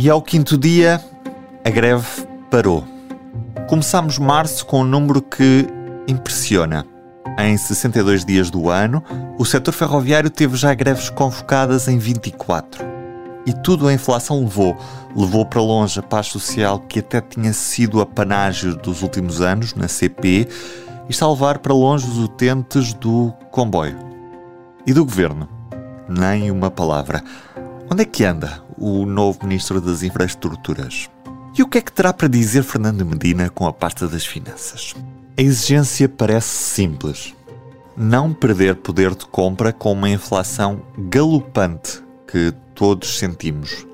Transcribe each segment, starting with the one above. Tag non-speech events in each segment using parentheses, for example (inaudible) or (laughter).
E ao quinto dia, a greve parou. Começámos março com um número que impressiona. Em 62 dias do ano, o setor ferroviário teve já greves convocadas em 24. E tudo a inflação levou. Levou para longe a paz social que até tinha sido a panágio dos últimos anos na CP e está a levar para longe os utentes do comboio. E do governo? Nem uma palavra. Onde é que anda o novo Ministro das Infraestruturas? E o que é que terá para dizer Fernando Medina com a pasta das finanças? A exigência parece simples. Não perder poder de compra com uma inflação galopante que todos sentimos.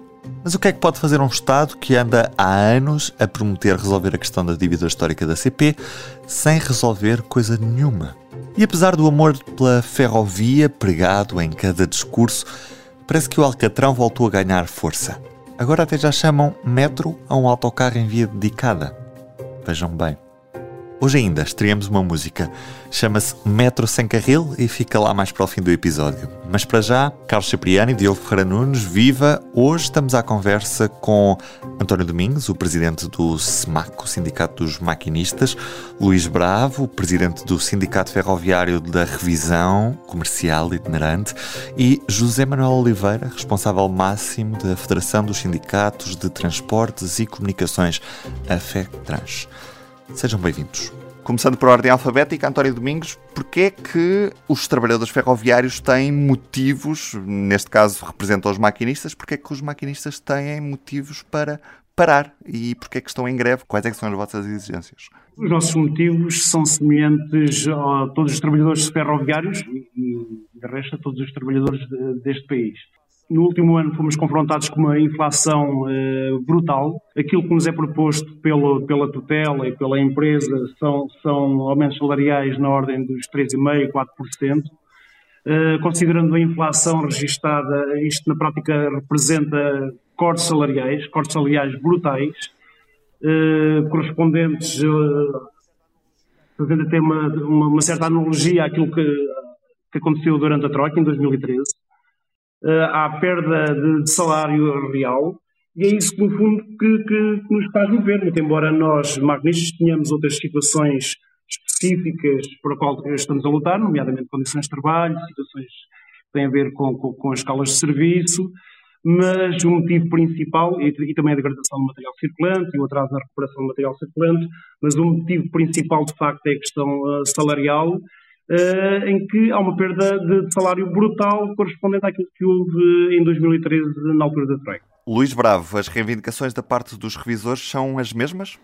Mas o que é que pode fazer um Estado que anda há anos a prometer resolver a questão da dívida histórica da CP sem resolver coisa nenhuma? E apesar do amor pela ferrovia pregado em cada discurso, parece que o Alcatrão voltou a ganhar força. Agora até já chamam metro a um autocarro em via dedicada. Vejam bem. Hoje ainda estreamos uma música. Chama-se Metro Sem Carril e fica lá mais para o fim do episódio. Mas para já, Carlos Cipriani e Diogo Ferreira Nunes, viva! Hoje estamos à conversa com António Domingos, o presidente do SMAC, o Sindicato dos Maquinistas, Luís Bravo, o presidente do Sindicato Ferroviário da Revisão Comercial Itinerante e José Manuel Oliveira, responsável máximo da Federação dos Sindicatos de Transportes e Comunicações, a FECTRANS. Sejam bem-vindos. Começando por ordem alfabética, António Domingos, porquê é que os trabalhadores ferroviários têm motivos, neste caso representam os maquinistas, porquê é que os maquinistas têm motivos para parar e porquê é que estão em greve? Quais é são as vossas exigências? Os nossos motivos são semelhantes a todos os trabalhadores ferroviários e, de resto, a todos os trabalhadores deste país. No último ano fomos confrontados com uma inflação eh, brutal. Aquilo que nos é proposto pelo, pela tutela e pela empresa são, são aumentos salariais na ordem dos 3,5%, 4%. Uh, considerando a inflação registada, isto na prática representa cortes salariais, cortes salariais brutais, uh, correspondentes, uh, fazendo até uma, uma, uma, certa analogia àquilo que, que aconteceu durante a Troika, em 2013 à eh, perda de, salário real, e é isso, no fundo, que, que, que nos faz mover. Muito embora nós, magníficos, tenhamos outras situações específicas para a qual estamos a lutar, nomeadamente condições de trabalho, situações que têm a ver com, com, com as escalas de serviço, mas o motivo principal, e, e, também a degradação do material circulante e o atraso na recuperação do material circulante, mas o motivo principal, de facto, é a questão uh, salarial, uh, em que há uma perda de salário brutal correspondente àquilo que houve em 2013, na altura da Troika. Luís Bravo, as reivindicações da parte dos revisores são as mesmas?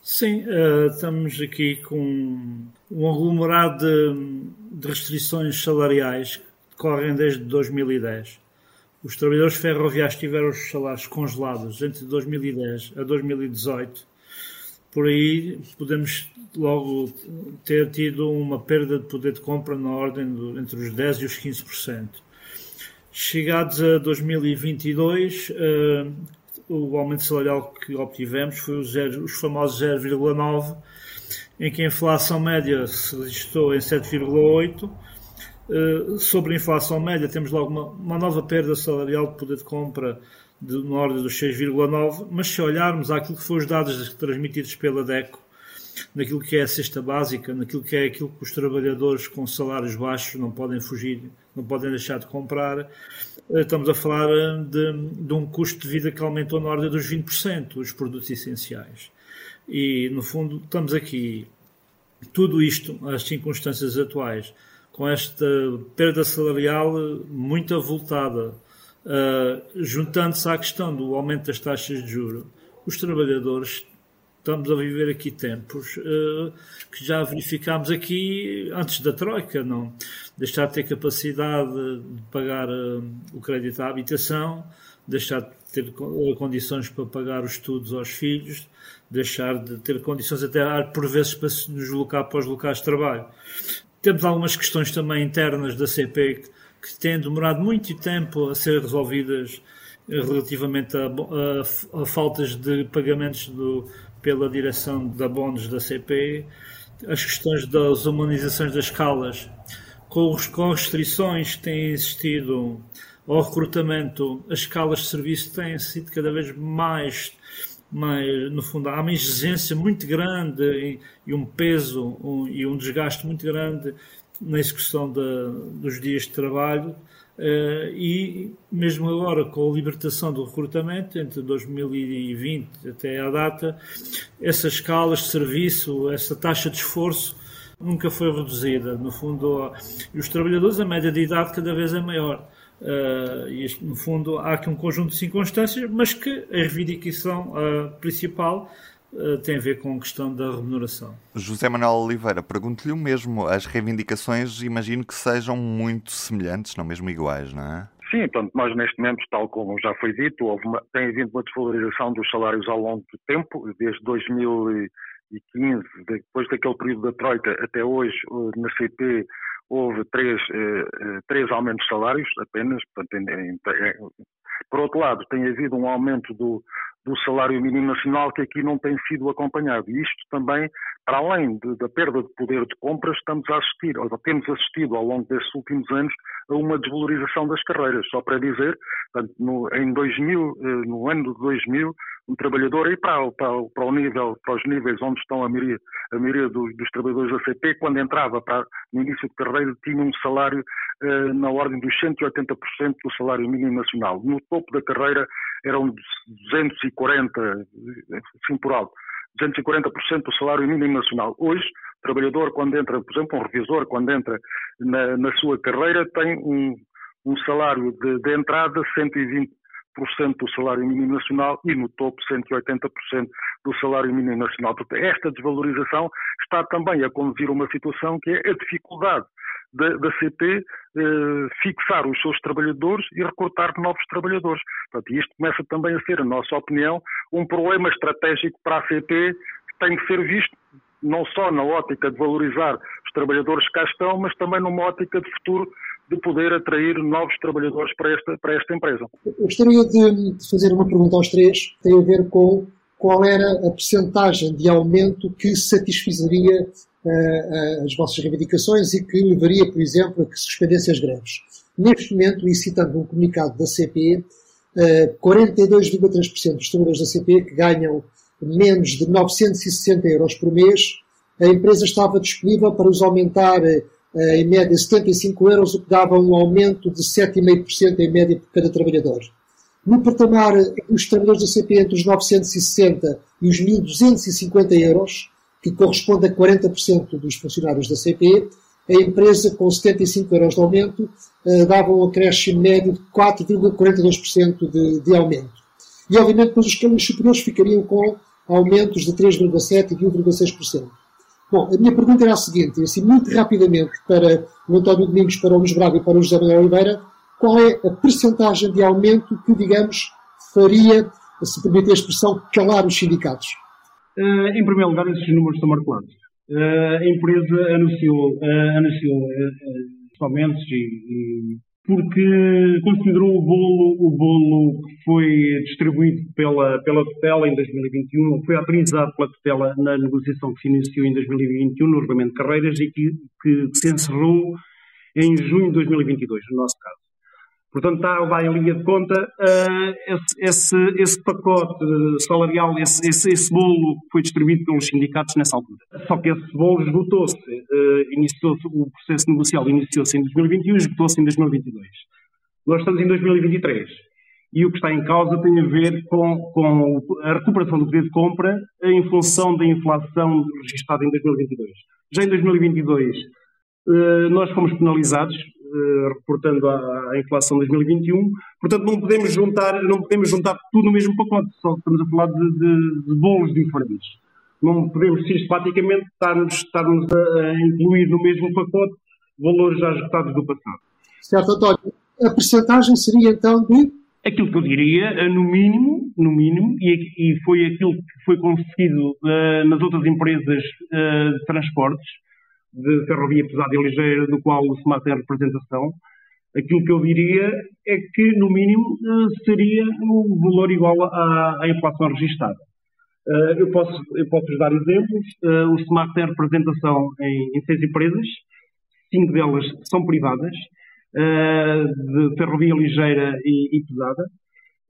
Sim, uh, estamos aqui com um aglomerado de, de restrições salariais que decorrem desde 2010. Os trabalhadores ferroviários tiveram os salários congelados entre 2010 a 2018. Por aí podemos logo ter tido uma perda de poder de compra na ordem do, entre os 10% e os 15%. Chegados a 2022, uh, eh, o aumento salarial que obtivemos foi zero, os famosos 0,9%, em que a inflação média se registrou em 7,8%. Uh, sobre a inflação média, temos logo uma, uma, nova perda salarial de poder de compra de, na ordem dos 6,9%, mas se olharmos àquilo que foram os dados transmitidos pela DECO, naquilo que é a cesta básica, naquilo que é aquilo que os trabalhadores com salários baixos não podem fugir, não podem deixar de comprar. Eh, estamos a falar eh, de, de um custo de vida que aumentou na ordem dos 20% dos produtos essenciais. E, no fundo, estamos aqui, tudo isto, as circunstâncias atuais, com esta perda salarial muito avultada, uh, juntando-se à questão do aumento das taxas de juros, os trabalhadores estamos a viver aqui tempos uh, que já verificámos aqui antes da Troika, não? Deixar de ter capacidade de pagar uh, o crédito à habitação, deixar de ter condições para pagar os estudos aos filhos, deixar de ter condições até por vezes para se deslocar para os locais de trabalho. Temos algumas questões também internas da CP que, têm demorado muito tempo a ser resolvidas relativamente a, a, a faltas de pagamentos do, pela direção da bónus da CP, as questões das humanizações das escalas com, com restrições que têm existido ao recrutamento, as escalas de serviço têm sido cada vez mais, mais no fundo, há uma exigência muito grande e um peso um, e um desgaste muito grande na execução de, dos dias de trabalho. Uh, e mesmo agora com a libertação do recrutamento entre 2020 até à data, essas escalas de serviço, essa taxa de esforço nunca foi reduzida. No fundo, os trabalhadores, a média de idade cada vez é maior. Uh, e, no fundo, há aqui um conjunto de circunstâncias, mas que a reivindicação uh, principal tem a ver com a questão da remuneração. José Manuel Oliveira, pergunto-lhe o mesmo. As reivindicações, imagino que sejam muito semelhantes, não mesmo iguais, não é? Sim, portanto, nós neste momento, tal como já foi dito, houve uma, tem havido uma desvalorização dos salários ao longo do tempo, desde 2000 2015, depois daquele período da Troika até hoje, na CP houve três, eh, eh, três aumentos de salários apenas. Portanto, por outro lado, tem havido um aumento do, do salário mínimo nacional que aqui não tem sido acompanhado. E isto também, para além de, da perda de poder de compra, estamos a assistir, ou temos assistido ao longo destes últimos anos, a uma desvalorização das carreiras. Só para dizer, portanto, no, em 2000, eh, no ano de 2000, um trabalhador e para, para, para, o nível, para os níveis onde estão a maioria, a maioria dos, dos trabalhadores da CP, quando entrava para, no início de carreira, tinha um salário eh, na ordem dos 180% do salário mínimo nacional. No topo da carreira eram 240, assim por alto, 240% do salário mínimo nacional. Hoje, o trabalhador, quando entra, por exemplo, um revisor, quando entra na, na sua carreira, tem um, um salário de, de entrada 120 do salário mínimo nacional e no topo 180% do salário mínimo nacional. Portanto, esta desvalorização está também a conduzir a uma situação que é a dificuldade da, da CP eh, fixar os seus trabalhadores e recrutar novos trabalhadores. Portanto, isto começa também a ser, na nossa opinião, um problema estratégico para a CP que tem que ser visto não só na ótica de valorizar os trabalhadores que cá estão, mas também numa ótica de futuro de poder atrair novos trabalhadores para esta, para esta empresa. Eu gostaria de fazer uma pergunta aos três, tem a ver com qual era a percentagem de aumento que satisfazeria uh, as vossas reivindicações e que levaria, por exemplo, a que se suspendessem as greves. Neste momento, e citando um comunicado da CP, uh, 42,3% dos trabalhadores da CP que ganham menos de 960 euros por mês, a empresa estava disponível para os aumentar eh, em média 75 euros, o que dava um aumento de 7,5% em média por cada trabalhador. No patamar dos trabalhadores da CP entre os 960 e os 1.250 euros, que corresponde a 40% dos funcionários da CP, a empresa, com 75 euros de aumento, eh, dava um acréscimo médio de 4,42% de, de aumento. E, obviamente, depois os escalões superiores ficariam com aumentos de 3,7% e de 1,6%. Bom, a minha pergunta era a seguinte, assim, muito rapidamente, para o António Domingos, para o Luís Braga e para o José Manuel Oliveira, qual é a percentagem de aumento que, digamos, faria, se permite a expressão, calar os sindicatos? Uh, em primeiro lugar, esses números estão marcados. Uh, a empresa anunciou, uh, anunciou uh, aumentos e porque considerou o bolo, o bolo que foi distribuído pela, pela tutela em 2021, foi autorizado pela tutela na negociação que se iniciou em 2021 no regulamento de carreiras e que, que se encerrou em junho de 2022, no nosso caso. Portanto, está, vai em linha de conta uh, esse, esse, pacote salarial, esse, esse, esse, bolo que foi distribuído pelos sindicatos nessa altura. Só que esse bolo esgotou-se, uh, iniciou o processo negocial iniciou-se em 2021 e esgotou-se em 2022. Nós estamos em 2023 e o que está em causa tem a ver com, com a recuperação do poder de compra em função da inflação registrada em 2022. Já em 2022 uh, nós fomos penalizados eh, reportando a, a, inflação de 2021. Portanto, não podemos juntar, não podemos juntar tudo no mesmo pacote, só estamos a falar de, de, de bolos diferentes. Não podemos sistematicamente estarmos, estarmos a, a, incluir no mesmo pacote valores já esgotados do passado. Certo, António. A percentagem seria então de? Aquilo que eu diria, eh, no mínimo, no mínimo, e, e foi aquilo que foi conseguido uh, nas outras empresas uh, de transportes, de ferrovia pesada e ligeira, do qual o SMART tem representação, aquilo que eu diria é que, no mínimo, eh, seria um valor igual à, à inflação registada. Eh, eu posso, eu posso dar exemplos. Eh, o SMART tem representação em, em seis empresas, cinco delas são privadas, de ferrovia ligeira e, e pesada.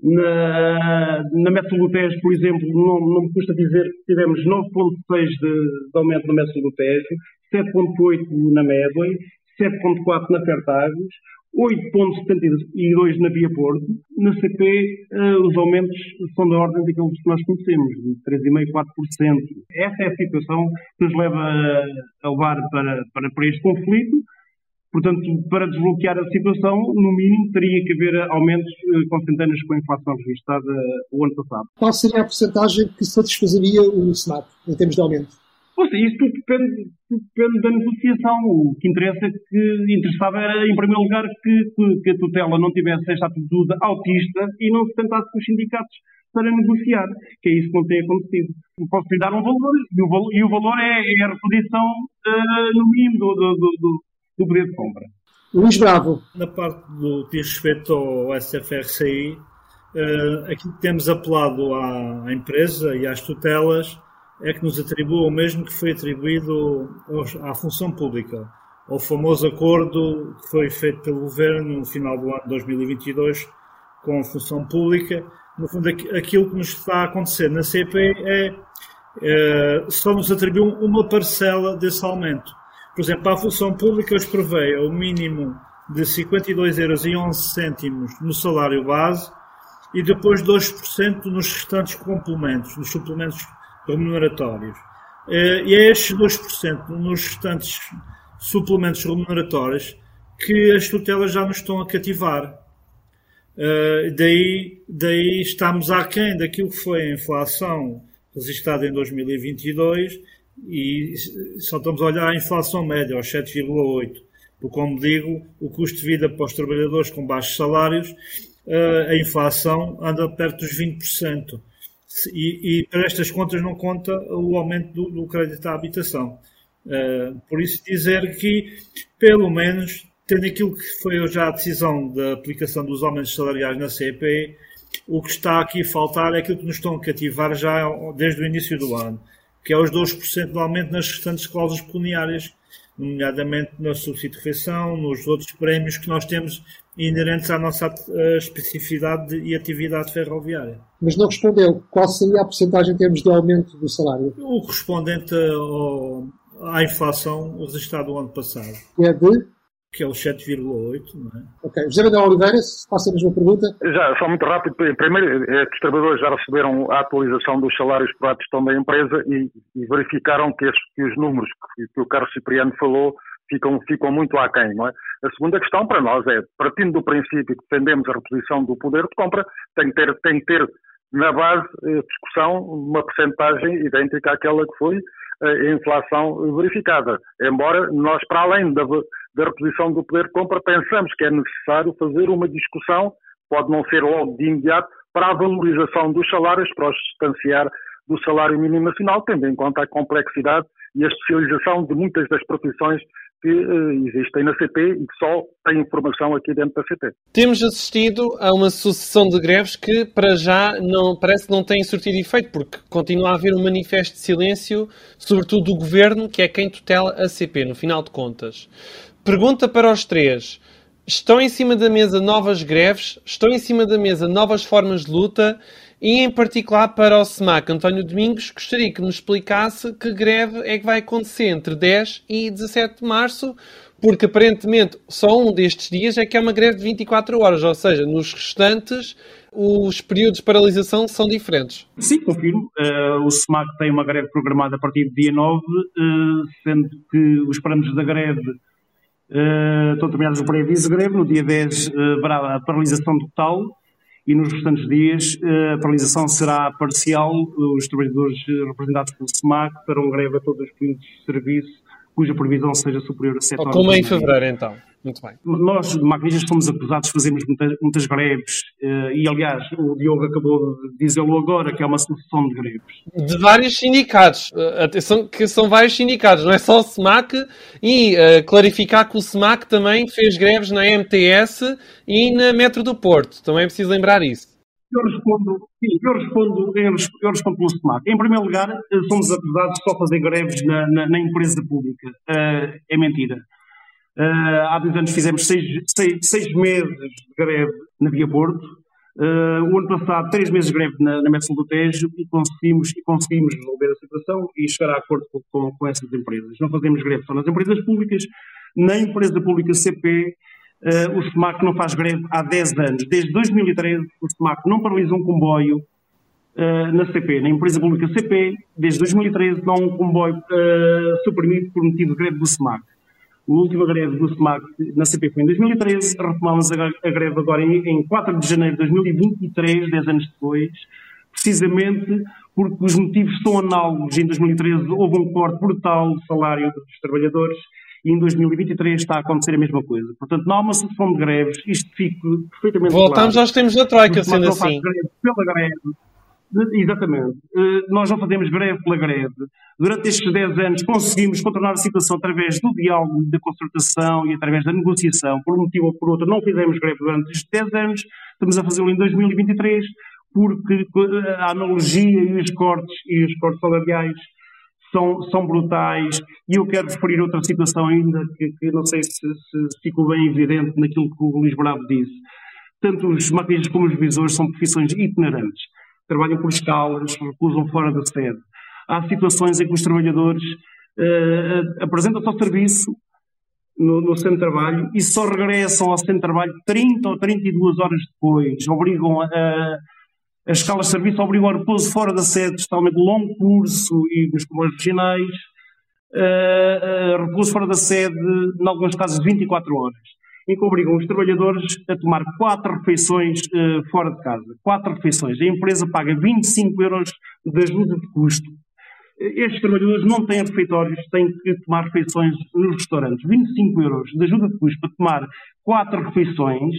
Na, na Metro-Lutejo, por exemplo, não, não me custa dizer que tivemos 9,6 de, de aumento na Metro-Lutejo, 7,8 na Medley, 7,4 na Fertagos, 8,72 na Via Porto. Na CP, uh, eh, os aumentos são da ordem daqueles que nós conhecemos, de 3,5%, 4%. Essa é a situação que nos leva a, levar para, para, para este conflito Portanto, para desbloquear a situação, no mínimo, teria que haver aumentos eh, consentâneos com a inflação registrada o ano passado. Qual seria a porcentagem que satisfazeria o SNAP em termos de aumento? Seja, isso tudo depende, tudo depende, da negociação. O que interessa que interessava era, em primeiro lugar, que, que, a tutela não tivesse esta atitude autista e não se tentasse com os sindicatos para negociar, que é isso que não tem acontecido. Posso lhe dar um valor, e o valor, e o valor é, é, a reposição uh, no mínimo do, do, do, do poder de compra. Luís Bravo. Na parte do que diz respeito ao SFRCI, uh, aqui temos apelado à empresa e às tutelas é que nos atribua o mesmo que foi atribuído à função pública, ao famoso acordo que foi feito pelo Governo no final do ano de 2022 com a função pública. No fundo, aquilo que nos está a acontecer na CP é, é só nos atribuiu uma parcela desse aumento. Por exemplo, a função pública os prevê o mínimo de 52,11 euros no salário base e depois 2% nos restantes complementos, nos suplementos remuneratórios. Eh, e é estes 2% nos restantes suplementos remuneratórios que as tutelas já nos estão a cativar. Eh, daí, daí estamos aquém daquilo que foi a inflação registrada em 2022 e só estamos a olhar a inflação média, aos 7,8%. Porque, como digo, o custo de vida para os trabalhadores com baixos salários, eh, a inflação anda perto dos 20%. E, e, para estas contas não conta o aumento do, do crédito à habitação. Uh, por isso dizer que, pelo menos, tendo aquilo que foi já a decisão da aplicação dos aumentos salariais na CPE, o que está aqui a faltar é aquilo que nos estão a cativar já desde o início do ano, que é os 2% de aumento nas restantes cláusulas pecuniárias, nomeadamente na refeição, nos outros prémios que nós temos inerentes à nossa uh, especificidade e atividade ferroviária. Mas não respondeu. Qual seria a porcentagem em termos de aumento do salário? O correspondente ao, à inflação registrada do ano passado. Que é de? Que é o 7,8, não é? Ok. José Manuel Oliveira, faça a mesma pergunta. Já, só muito rápido. Primeiro, é que os trabalhadores já receberam a atualização dos salários por a gestão da empresa e, e verificaram que, estes, que, os números que, que o Carlos Cipriano falou ficam, ficam muito aquém, não é? A segunda questão para nós é, partindo do princípio que defendemos a reposição do poder de compra, tem que ter, tem que ter na base eh, discussão uma percentagem idêntica àquela que foi eh, a inflação verificada. Embora nós, para além da, da reposição do poder de compra, pensamos que é necessário fazer uma discussão, pode não ser logo de imediato, para a valorização dos salários, para os distanciar do salário mínimo nacional, tendo em conta a complexidade e a especialização de muitas das profissões que uh, existem na CP e que só têm informação aqui dentro da CP. Temos assistido a uma sucessão de greves que, para já, não, parece que não têm surtido efeito, porque continua a haver um manifesto de silêncio, sobretudo do governo, que é quem tutela a CP, no final de contas. Pergunta para os três. Estão em cima da mesa novas greves? Estão em cima da mesa novas formas de luta? E em particular para o SEMAC, António Domingos, gostaria que nos explicasse que greve é que vai acontecer entre 10 e 17 de março, porque aparentemente só um destes dias é que é uma greve de 24 horas, ou seja, nos restantes os períodos de paralisação são diferentes. Sim, confirmo. Uh, o SEMAC tem uma greve programada a partir do dia 9, uh, eh, sendo que os parâmetros da greve uh, estão terminados no pré-aviso de greve. No dia 10 haverá a paralisação total e nos restantes dias eh, a paralisação será parcial. Os trabalhadores representados pelo SEMAC farão greve a todos os períodos de serviço cuja previsão seja superior a 7 horas. Como é em fevereiro, então. Muito bem. Nós, maquinistas, somos acusados de fazermos muitas, muitas greves eh, e, aliás, o Diogo acabou de dizê-lo agora, que é uma sucessão de greves. De vários sindicatos. Eh, atenção, que são vários sindicatos, não é só o SEMAC. E uh, clarificar que o SEMAC também fez greves na MTS e na Metro do Porto. Também é preciso lembrar isso. Eu respondo, sim, eu respondo, eu respondo pelo SEMAC. Em primeiro lugar, somos acusados de só fazer greves na, na, na empresa pública. Uh, é mentira. Uh, há dois anos fizemos seis, seis, seis, meses de greve na Via Porto. Uh, o ano passado, três meses de greve na, na Messel do Tejo e conseguimos, e conseguimos resolver a situação e chegar a acordo com, com, com essas empresas. Não fazemos greve só nas empresas públicas, na empresa pública CP, uh, o SEMAC não faz greve há 10 anos. Desde 2013, o SEMAC não paralisa um comboio uh, na CP, na empresa pública CP, desde 2013 não há um comboio uh, suprimido por motivo de greve do SEMAC. A última greve do SEMAC na CP foi em 2013, retomamos a, a greve agora em, em 4 de janeiro de 2023, 10 anos depois, precisamente porque os motivos são análogos. Em 2013 houve um corte brutal do salário dos trabalhadores e em 2023 está a acontecer a mesma coisa. Portanto, não há uma sucessão de greves, isto fica perfeitamente Voltamos claro. aos tempos da Troika, sendo assim. Greve pela greve, Exatamente. Eh, nós não fazemos greve pela greve. Durante estes 10 anos conseguimos contornar a situação através do diálogo, da concertação e através da negociação. Por um motivo ou por outro, não fizemos greve durante estes 10 anos. Estamos a fazê-lo em 2023 porque eh, a analogia e os cortes e os cortes salariais são, são brutais. E eu quero referir outra situação ainda que, que não sei se, se ficou bem evidente naquilo que o Luís Bravo disse. Tanto os maquinistas como os visores são profissões itinerantes trabalham por escalas, recusam fora da sede. Há situações em que os trabalhadores uh, apresentam-se ao serviço no, no, centro de trabalho e só regressam ao centro de trabalho 30 ou 32 horas depois. Obrigam a, as escalas de serviço obrigam ao repouso fora da sede, totalmente longo curso e nos comboios regionais, uh, uh, repouso fora da sede, em alguns casos, 24 horas em que obrigam os trabalhadores a tomar quatro refeições uh, fora de casa. Quatro refeições. A empresa paga 25 euros de ajuda de custo. Estes trabalhadores não têm refeitórios, têm que tomar refeições nos restaurantes. 25 euros de ajuda de custo para tomar quatro refeições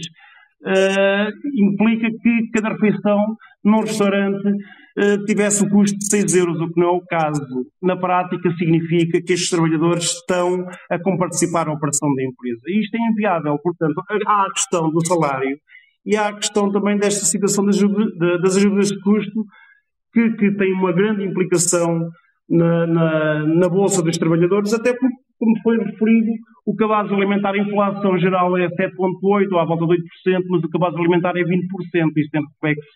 uh, implica que cada refeição num restaurante uh, tivesse o custo de 6 euros, o que não é o caso. Na prática, significa que estes trabalhadores estão a comparticipar na operação da empresa. E isto é inviável. Portanto, há a questão do salário e há a questão também desta situação das, das ajudas de custo, que, que tem uma grande implicação na, na, na Bolsa dos Trabalhadores, até porque, como foi referido, o cabaz alimentar, a inflação geral é 7,8% ou à volta de 8%, mas o cabaz alimentar é 20%. Isto tem reflexo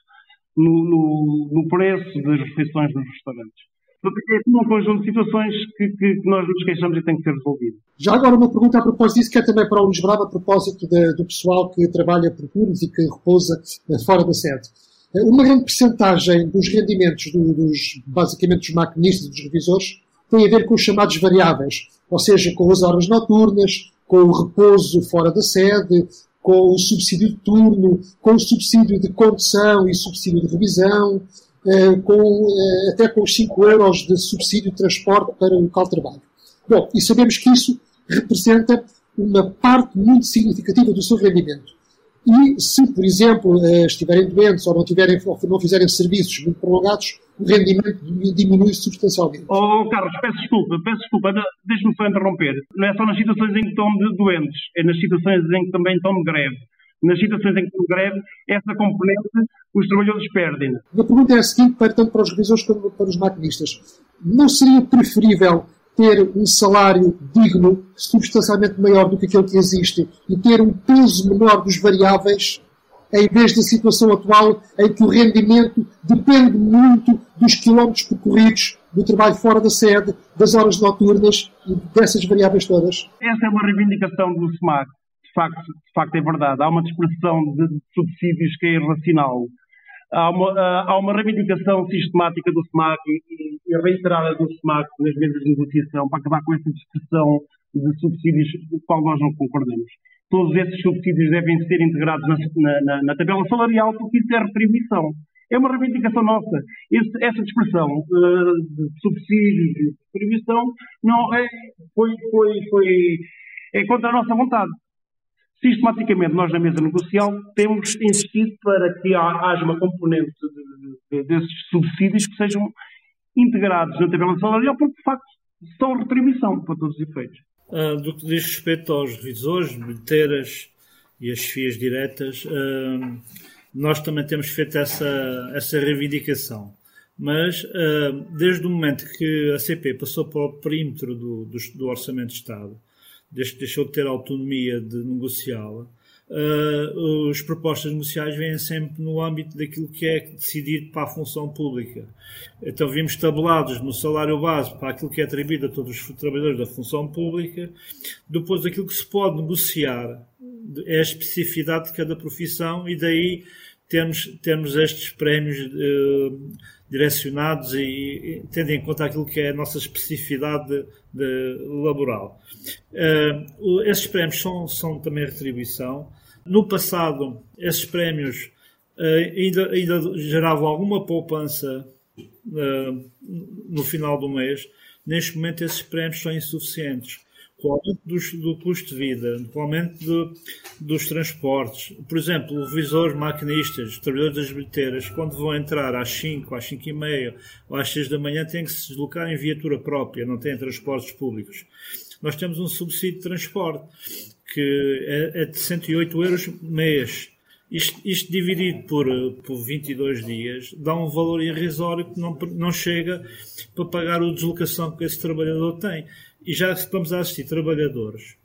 no, no, no, preço das refeições nos restaurantes. É um conjunto de situações que, que, que, nós nos queixamos e tem que ser resolvido. Já agora uma pergunta a propósito disso, que é também para o Luís Bravo, a propósito de, do pessoal que trabalha por turnos e que repousa eh, fora da sede. Eh, uma grande percentagem dos rendimentos do, dos, basicamente dos maquinistas e dos revisores tem a ver com os chamados variáveis, ou seja, com as horas noturnas, com o repouso fora da sede, com o subsídio de turno, com o subsídio de condução e subsídio de revisão, eh, com, eh, até com os 5 euros de subsídio de transporte para o local de trabalho. Bom, e sabemos que isso representa uma parte muito significativa do seu rendimento. E se, por exemplo, eh, estiverem doentes ou não, tiverem, ou não fizerem serviços muito prolongados, o rendimento diminui substancialmente. Oh, Carlos, peço desculpa, peço desculpa, deixe-me só interromper. Não é só nas situações em que estão doentes, é nas situações em que também estão de greve. Nas situações em que estão de greve, essa componente os trabalhadores perdem. A pergunta é a seguinte, tanto para os revisores como para os maquinistas. Não seria preferível ter um salário digno, substancialmente maior do que aquele que existe, e ter um peso menor dos variáveis, em vez da situação atual em que o rendimento depende muito dos quilómetros percorridos, do trabalho fora da sede, das horas noturnas e dessas variáveis todas? Essa é uma reivindicação do SMAC. De facto, de facto é verdade. Há uma dispersão de subsídios que é irracional há uma, há uma reivindicação sistemática do SMAC e, e reiterada do SMAC nas mesas de negociação para acabar com essa discussão de subsídios a qual nós não concordamos. Todos esses subsídios devem ser integrados na, na, na tabela salarial porque isso é retribuição. É uma reivindicação nossa. Esse, essa expressão uh, de subsídios, de retribuição, não é, foi, foi, foi, é contra a nossa vontade sistematicamente nós na mesa negocial temos insistido para que haja uma componente de, de, desses subsídios que sejam integrados na tabela salarial, porque de facto são retribuição para todos os efeitos. Ah, do que diz respeito aos revisores, bilheteiras e as FIAs diretas, ah, nós também temos feito essa, essa reivindicação. Mas ah, desde o momento que a CP passou para o perímetro do, do, do Orçamento de Estado, deixou de ter autonomia de negociá-la, uh, as propostas negociais vêm sempre no âmbito daquilo que é decidido para a função pública. Então vimos tabelados no salário base para aquilo que é atribuído a todos os trabalhadores da função pública, depois aquilo que se pode negociar é a especificidade de cada profissão e daí termos, termos estes prémios uh, direcionados e, e tendo em conta aquilo que é a nossa especificidade de, de laboral. Uh, esses prémios são, são também retribuição. No passado, esses prémios uh, ainda, ainda geravam alguma poupança uh, no final do mês. Neste momento, esses prémios são insuficientes com o aumento dos, do custo de vida, com o aumento do, dos transportes. Por exemplo, revisores, maquinistas, trabalhadores das bilheteiras, quando vão entrar às 5, às 5 e meia ou às 6 da manhã, têm que se deslocar em viatura própria, não têm transportes públicos. Nós temos um subsídio de transporte que é, é de 108 euros mês. Isto, isto, dividido por, por 22 dias dá um valor irrisório que não, não chega para pagar a deslocação que esse trabalhador tem. E já estamos a assistir trabalhadores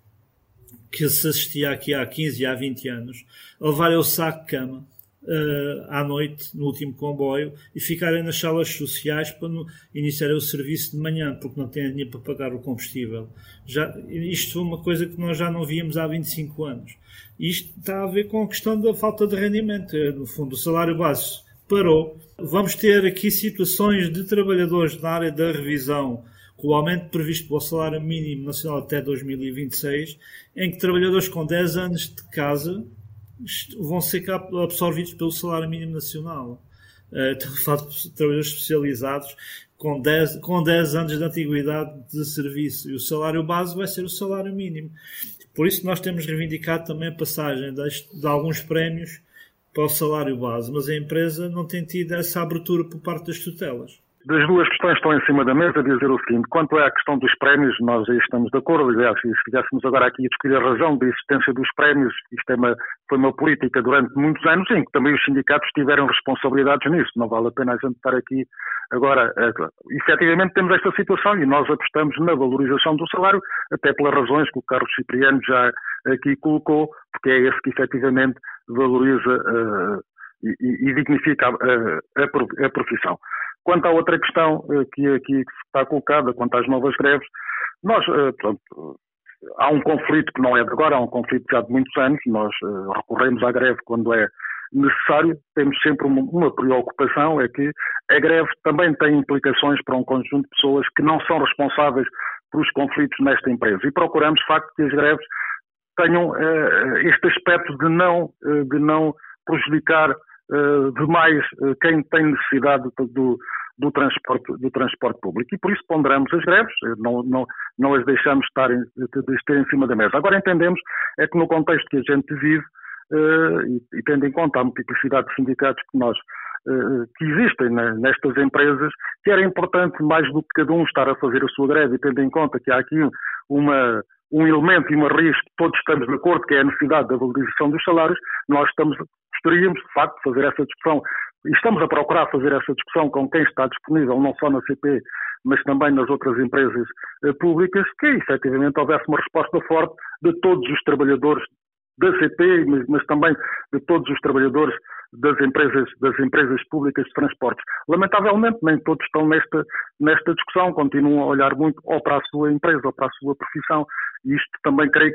que se assistia aqui há 15 e há 20 anos a levarem o saco de cama uh, à noite, no último comboio, e ficarem nas salas sociais para iniciarem o serviço de manhã, porque não têm dinheiro para pagar o combustível. Já, isto foi uma coisa que nós já não víamos há 25 anos. Isto está a ver com a questão da falta de rendimento. No fundo, o salário base parou. Vamos ter aqui situações de trabalhadores na área da revisão com o aumento previsto para o salário mínimo nacional até 2026, em que trabalhadores com 10 anos de casa vão ser absorvidos pelo salário mínimo nacional. Uh, estamos a falar de trabalhadores especializados com 10, com 10 anos de antiguidade de serviço e o salário base vai ser o salário mínimo. Por isso nós temos reivindicado também a passagem de, de alguns prémios para o salário base, mas a empresa não tem tido essa abertura por parte das tutelas das duas questões estão em cima da mesa, dizer o seguinte: quanto à questão dos prémios, nós aí estamos de acordo. Aliás, se estivéssemos agora aqui a discutir a razão da existência dos prémios, isto é uma, foi uma política durante muitos anos em que também os sindicatos tiveram responsabilidades nisso. Não vale a pena a gente estar aqui agora. Uh, efetivamente, temos esta situação e nós apostamos na valorização do salário, até pelas razões que o Carlos Cipriano já aqui colocou, porque é esse que efetivamente valoriza uh, e, e, dignifica a, a, a profissão. Quanto à outra questão eh, que aqui está colocada, quanto às novas greves, nós, eh, pronto, há um conflito que não é de agora, há um conflito já de muitos anos, nós eh, recorremos à greve quando é necessário, temos sempre uma, uma, preocupação, é que a greve também tem implicações para um conjunto de pessoas que não são responsáveis pelos conflitos nesta empresa e procuramos, de facto, que as greves tenham uh, este aspecto de não, uh, de não prejudicar uh, demais quem tem necessidade do, do transporte, do transporte público. E por isso ponderamos as greves, não, não, não as deixamos estar em, de estar em cima da mesa. Agora entendemos é que no contexto que a gente vive, uh, e, e, tendo em conta a multiplicidade de sindicatos que nós uh, que existem nestas empresas, que era importante mais do que cada um estar a fazer a sua greve, tendo em conta que há aqui uma, um elemento e uma raiz que todos estamos de acordo, que é a necessidade da valorização dos salários, nós estamos, gostaríamos, de facto, de fazer essa discussão. E estamos a procurar fazer essa discussão com quem está disponível, não só na CP, mas também nas outras empresas eh, públicas, que efetivamente houvesse uma resposta forte de todos os trabalhadores da CP, mas, mas, também de todos os trabalhadores das empresas, das empresas públicas de transportes. Lamentavelmente, nem todos estão nesta, nesta discussão, continuam a olhar muito ou para a sua empresa ou para a sua profissão isto também creio,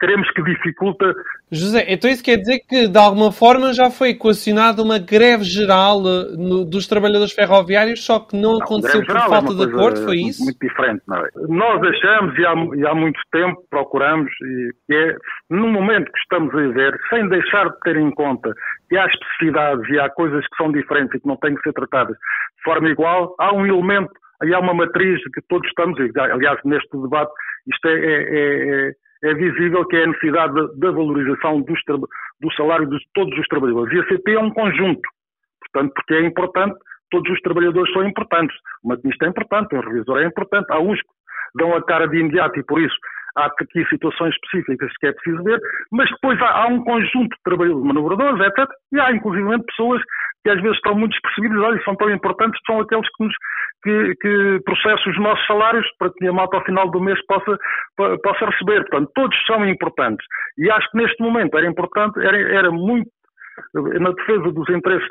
queremos que dificulta. José, então isso quer dizer que de alguma forma já foi equacionada uma greve geral eh, no, dos trabalhadores ferroviários, só que não, não aconteceu por é falta é de acordo, foi isso? Muito diferente, não é? Nós achamos e há, e há muito tempo procuramos e é no momento que estamos a ver, sem deixar de ter em conta que há especificidades e há coisas que são diferentes e que não têm que ser tratadas de forma igual, há um elemento e há uma matriz que todos estamos, aliás, neste debate, isto é, é, é, é visível que é a necessidade da valorização dos, do salário de todos os trabalhadores. E a CP é um conjunto, portanto, porque é importante, todos os trabalhadores são importantes. O maquinista é importante, o revisor é importante, há uns que dão a cara de imediato e por isso há aqui situações específicas que é preciso ver, mas depois há, há um conjunto de trabalhadores, manobradores, etc. E há inclusivamente pessoas que às vezes estão muito despercebidos, olha, são tão importantes, são aqueles que, nos, que, que processam os nossos salários para que a malta ao final do mês possa, possa receber. Portanto, todos são importantes. E acho que neste momento era importante, era, era muito na defesa dos interesses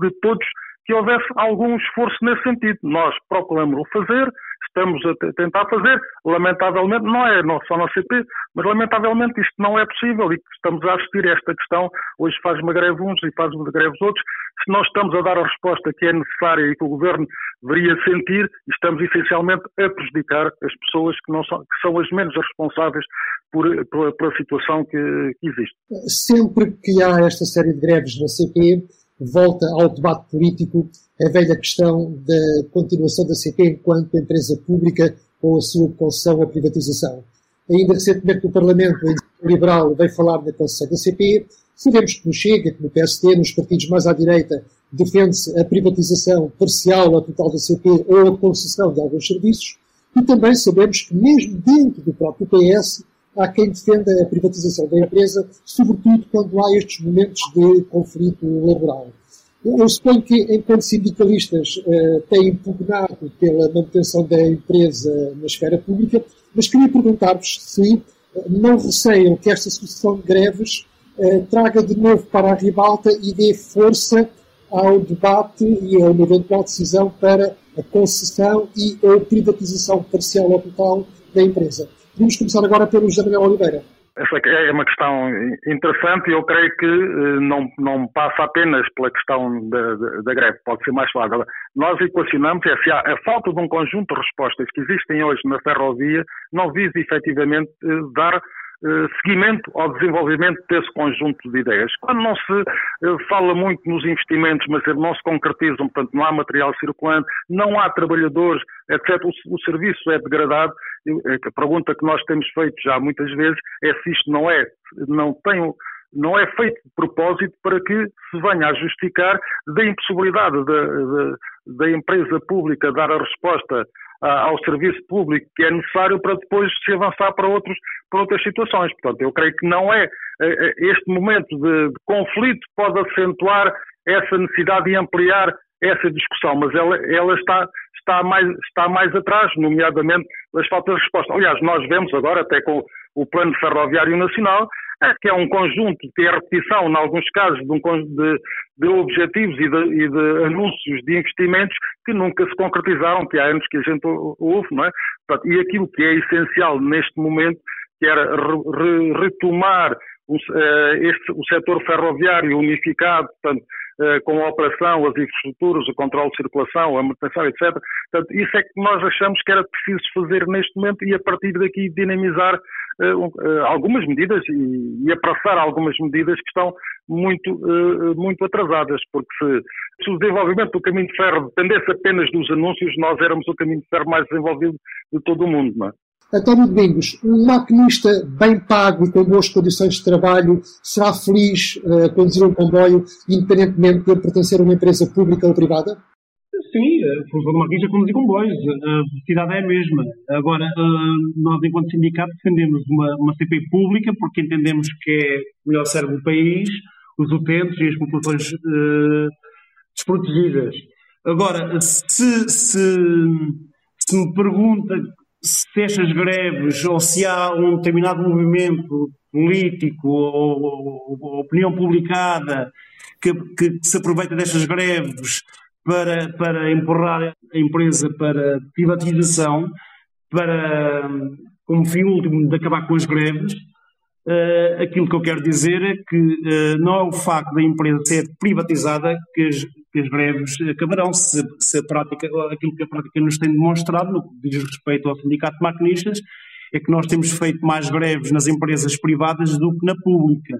de todos, que houvesse algum esforço nesse sentido. Nós procuramos o fazer, estamos a tentar fazer. Lamentavelmente, não é só na CP, mas lamentavelmente isto não é possível e estamos a assistir a esta questão. Hoje faz uma greve uns e faz uma greve os outros. Se nós estamos a dar a resposta que é necessária e que o Governo deveria sentir, estamos essencialmente a prejudicar as pessoas que, não são, que são as menos responsáveis por, pela, pela, situação que, que existe. Sempre que há esta série de greves na CP, volta ao debate político a velha questão da continuação da CP enquanto empresa pública ou a sua concessão à privatização. Ainda recentemente no Parlamento, liberal veio falar na concessão da CP. Sabemos que no Chega, que no PSD, nos partidos mais à direita, defende-se a privatização parcial ou total da CP ou a concessão de alguns serviços. E também sabemos que mesmo dentro do próprio PS há quem defenda a privatização da empresa, sobretudo quando há estes momentos de conflito laboral. Eu suponho que, enquanto sindicalistas, uh, têm impugnado pela manutenção da empresa na esfera pública, mas queria perguntar-vos se eh, não receiam que esta sucessão de greves uh, traga de novo para a ribalta e dê força ao debate e a uma eventual decisão para a concessão e a privatização parcial ou total da empresa. Vamos começar agora pelo José Manuel Oliveira. Essa é uma questão interessante e eu creio que eh, não, não passa apenas pela questão da, da, da greve, pode ser mais fácil. Nós equacionamos é se há a falta de um conjunto de respostas que existem hoje na ferrovia não visa efetivamente eh, dar seguimento ao desenvolvimento desse conjunto de ideias. Quando não se eh, fala muito nos investimentos, mas não se concretizam, portanto, não há material circulante, não há trabalhadores, etc., o, o serviço é degradado. Eh, a pergunta que nós temos feito já muitas vezes é se isto não é, não tem não é feito de propósito para que se venha a justificar da impossibilidade da empresa pública dar a resposta ao serviço público que é necessário para depois se avançar para, outros, para outras situações. Portanto, eu creio que não é eh, eh, este momento de, de conflito pode acentuar essa necessidade de ampliar essa discussão, mas ela, ela está, está, mais, está mais atrás, nomeadamente das faltas de resposta. Aliás, nós vemos agora, até com o Plano Ferroviário Nacional, é que é um conjunto que é a repetição, em alguns casos, de, de, de objetivos e de, e de, anúncios de investimentos que nunca se concretizaram, que há anos que a gente ouve, não é? Portanto, e aquilo que é essencial neste momento, que era re, retomar o, uh, este, o setor ferroviário unificado, portanto, com a operação, as infraestruturas, o controle de circulação, a manutenção, etc. Portanto, isso é que nós achamos que era preciso fazer neste momento e a partir daqui dinamizar eh, eh, algumas medidas e, apraçar algumas medidas que estão muito, eh, muito atrasadas, porque se, se, o desenvolvimento do caminho de ferro dependesse apenas dos anúncios, nós éramos o caminho de ferro mais desenvolvido de todo o mundo. Não é? António Domingos, um maquinista bem pago e com boas condições de trabalho será feliz a conduzir um comboio, independentemente de pertencer a uma empresa pública ou privada? Sim, a função do maquinista é conduzir comboios, a velocidade é a mesma. Agora, nós, enquanto sindicato, defendemos uma, uma CP pública porque entendemos que é o melhor serve o país, os utentes e as populações uh, desprotegidas. Agora, se, se, se me pergunta se estas greves ou se há um determinado movimento político ou, ou, ou opinião publicada que, que, se aproveita destas greves para, para empurrar a empresa para privatização, para, como fim último de acabar com as greves. Uh, aquilo que eu quero dizer é que uh, não é o facto da empresa ser privatizada que as, que as greves acabarão, se, se, a prática, aquilo que a prática nos tem demonstrado, no que diz respeito ao Sindicato de Maquinistas, é que nós temos feito mais greves nas empresas privadas do que na pública,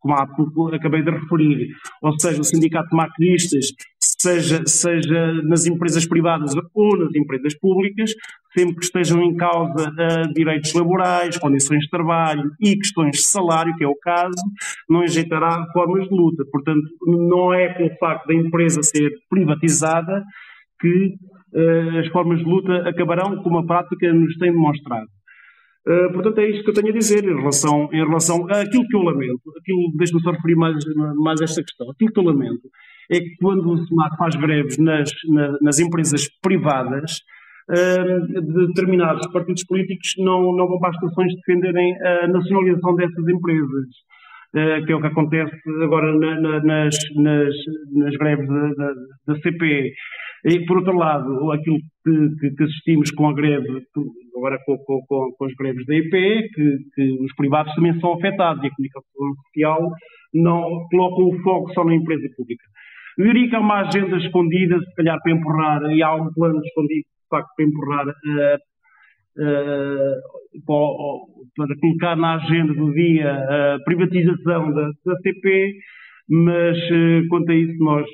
como há pouco acabei de referir. Ou seja, o Sindicato de Maquinistas seja, seja nas empresas privadas ou nas empresas públicas, sempre que estejam em causa uh, direitos laborais, condições de trabalho e questões de salário, que é o caso, não enjeitará formas de luta. Portanto, não é pelo facto da empresa ser privatizada que uh, as formas de luta acabarão, como a prática nos tem demonstrado. Uh, portanto, é isto que eu tenho a dizer em relação, em relação àquilo que eu lamento. Aquilo, deixe-me só referir mais, mais esta questão. Aquilo que eu lamento é que quando o SEMAC faz greves nas, nas empresas privadas, determinados partidos políticos não, não vão para as estações defenderem a nacionalização dessas empresas. Uh, que é o que acontece agora na, na, nas, nas, nas, greves da, da, da, CP. E, por outro lado, aquilo que, que, assistimos com a greve, agora com, com, com as greves da EPE, que, que, os privados também são afetados e a comunicação social não colocam o foco só na empresa pública. Eu diria que há uma agenda escondida, se calhar para empurrar, e há um plano escondido facto para empurrar uh, uh, para, para, colocar na agenda do dia a privatização da, da CP, mas uh, quanto a isso nós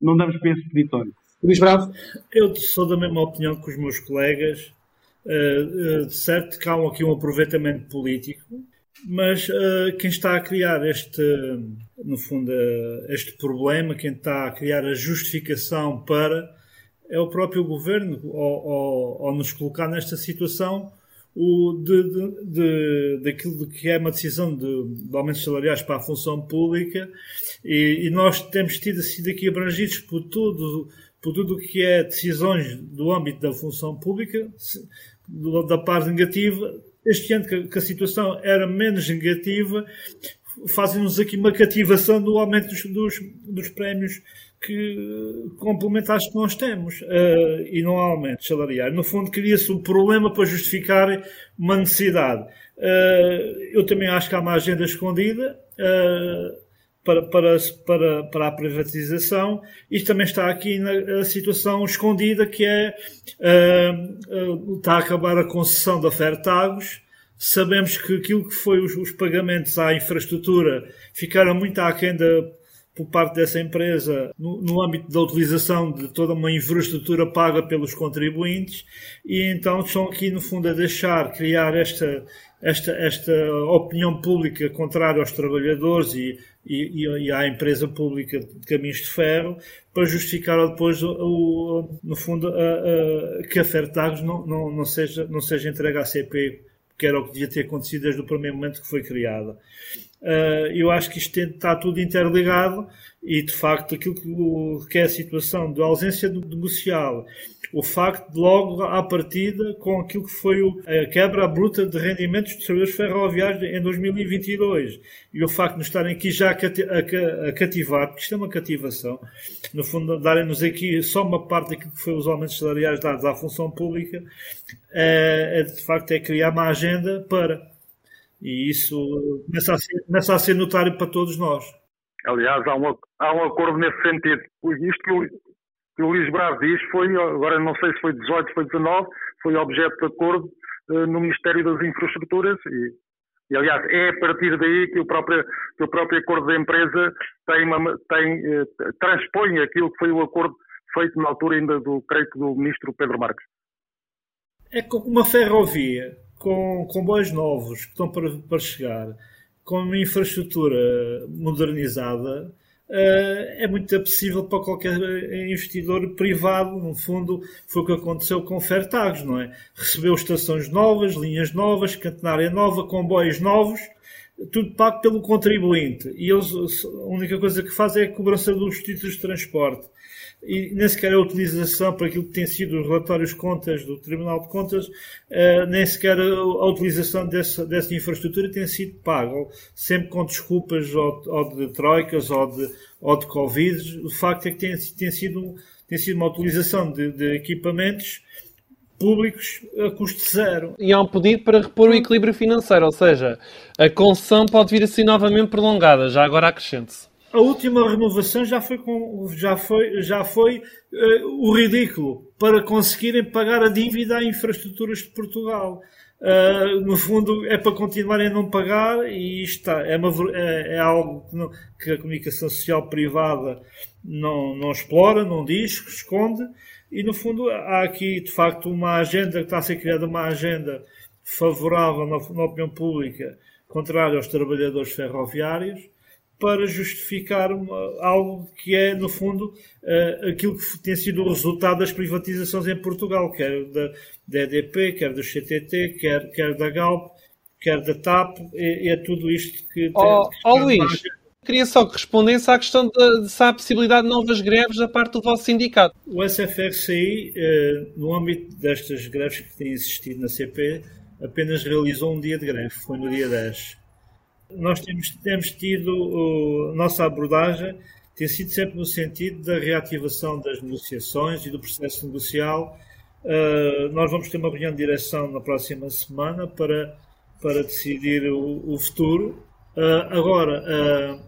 não damos para esse peditório. Luís Bravo? Eu sou da mesma opinião que os meus colegas. de certo que há aqui um aproveitamento político, mas uh, quem está a criar este, no fundo, uh, este problema, quem está a criar a justificação para é o próprio governo ao, nos colocar nesta situação o de, de, de, daquilo que é uma decisão de, de aumentos salariais para a função pública e, e nós temos tido sido aqui abrangidos por tudo por tudo o que é decisões do âmbito da função pública da parte negativa. Este ano que, que a situação era menos negativa fazem-nos aqui uma cativação do aumento dos, dos, dos prémios que complementares que nós temos uh, e não há aumento salarial. No fundo, cria-se um problema para justificar uma necessidade. Uh, eu também acho que há uma agenda escondida uh, para, para, para, para a privatização e também está aqui na situação escondida que é está a acabar a concessão da Fertagos. Sabemos que aquilo que foi os, os pagamentos à infraestrutura ficaram muito aquém da por parte dessa empresa no, no, âmbito da utilização de toda uma infraestrutura paga pelos contribuintes e então estão aqui no fundo a deixar criar esta esta, esta opinião pública contrária aos trabalhadores e, e, e à empresa pública de caminhos de ferro para justificar depois o, o no fundo a, a, que a Fertagos não, não, não, seja, não seja entregue à CP que era o que devia ter acontecido desde o primeiro momento que foi criada. Uh, eu acho que isto está tudo interligado e, de facto, aquilo que, é a situação de ausência negocial, o facto de logo à partida com aquilo que foi a quebra bruta de rendimentos dos servidores ferroviários em 2022 e o facto de nos estarem aqui já a cativar, porque isto é uma cativação, no fundo darem-nos aqui só uma parte daquilo que foi os aumentos salariais dados à função pública, é, é de facto é criar uma agenda para e isso começa a ser, começa a ser notário para todos nós. Aliás, há um, há um acordo nesse sentido. Isto que o, que o Luís Bravo diz foi, agora não sei se foi 18, foi 19, foi objeto de acordo uh, no Ministério das Infraestruturas e, e, aliás, é a partir daí que o próprio, que o próprio acordo da empresa tem, uma, tem uh, transpõe aquilo que foi o acordo feito na altura ainda do, creio que do Ministro Pedro Marques. É como uma ferrovia com comboios novos que estão para, para chegar, com uma infraestrutura modernizada, Uh, é muito apetecível para qualquer investidor privado. No fundo, foi o que aconteceu com Fertagos, não é? Recebeu estações novas, linhas novas, catenária nova, comboios novos, tudo pago pelo contribuinte. E eles, a única coisa que fazem é a cobrança dos títulos de transporte e nem sequer a utilização para aquilo que tem sido os relatórios contas do Tribunal de Contas, uh, nem sequer a, a utilização dessa, dessa, infraestrutura tem sido paga, sempre com desculpas ou, ou, de troicas ou de, ou de Covid. O facto é que tem, tem, sido, tem sido uma utilização de, de equipamentos públicos a custo zero. E há um pedido para repor o equilíbrio financeiro, ou seja, a concessão pode vir a ser novamente prolongada, já agora acrescente-se. A última renovação já foi, com, já foi, já foi uh, o ridículo para conseguirem pagar a dívida a infraestruturas de Portugal. Uh, no fundo, é para continuarem a não pagar e está, é, uma, é, é algo que, não, que, a comunicação social privada não, não explora, não diz, esconde. E no fundo, há aqui de facto uma agenda que está a ser criada, uma agenda favorável na, na opinião pública, contrária aos trabalhadores ferroviários para justificar algo que é, no fundo, uh, aquilo que tem sido o resultado das privatizações em Portugal, quer da, da EDP, quer do CTT, quer, quer da Galp, quer da TAP, é, é tudo isto que... Oh, tem, oh Luís, Queria só que respondesse à questão de, de se há possibilidade de novas greves da parte do vosso sindicato. O SFRCI, eh, no âmbito destas greves que têm existido na CP, apenas realizou um dia de greve, foi no dia 10. Nós temos, temos tido, a nossa abordagem tem sido sempre no sentido da reativação das negociações e do processo negocial. Uh, nós vamos ter uma reunião de direção na próxima semana para, para decidir o, o futuro. Uh, agora, uh,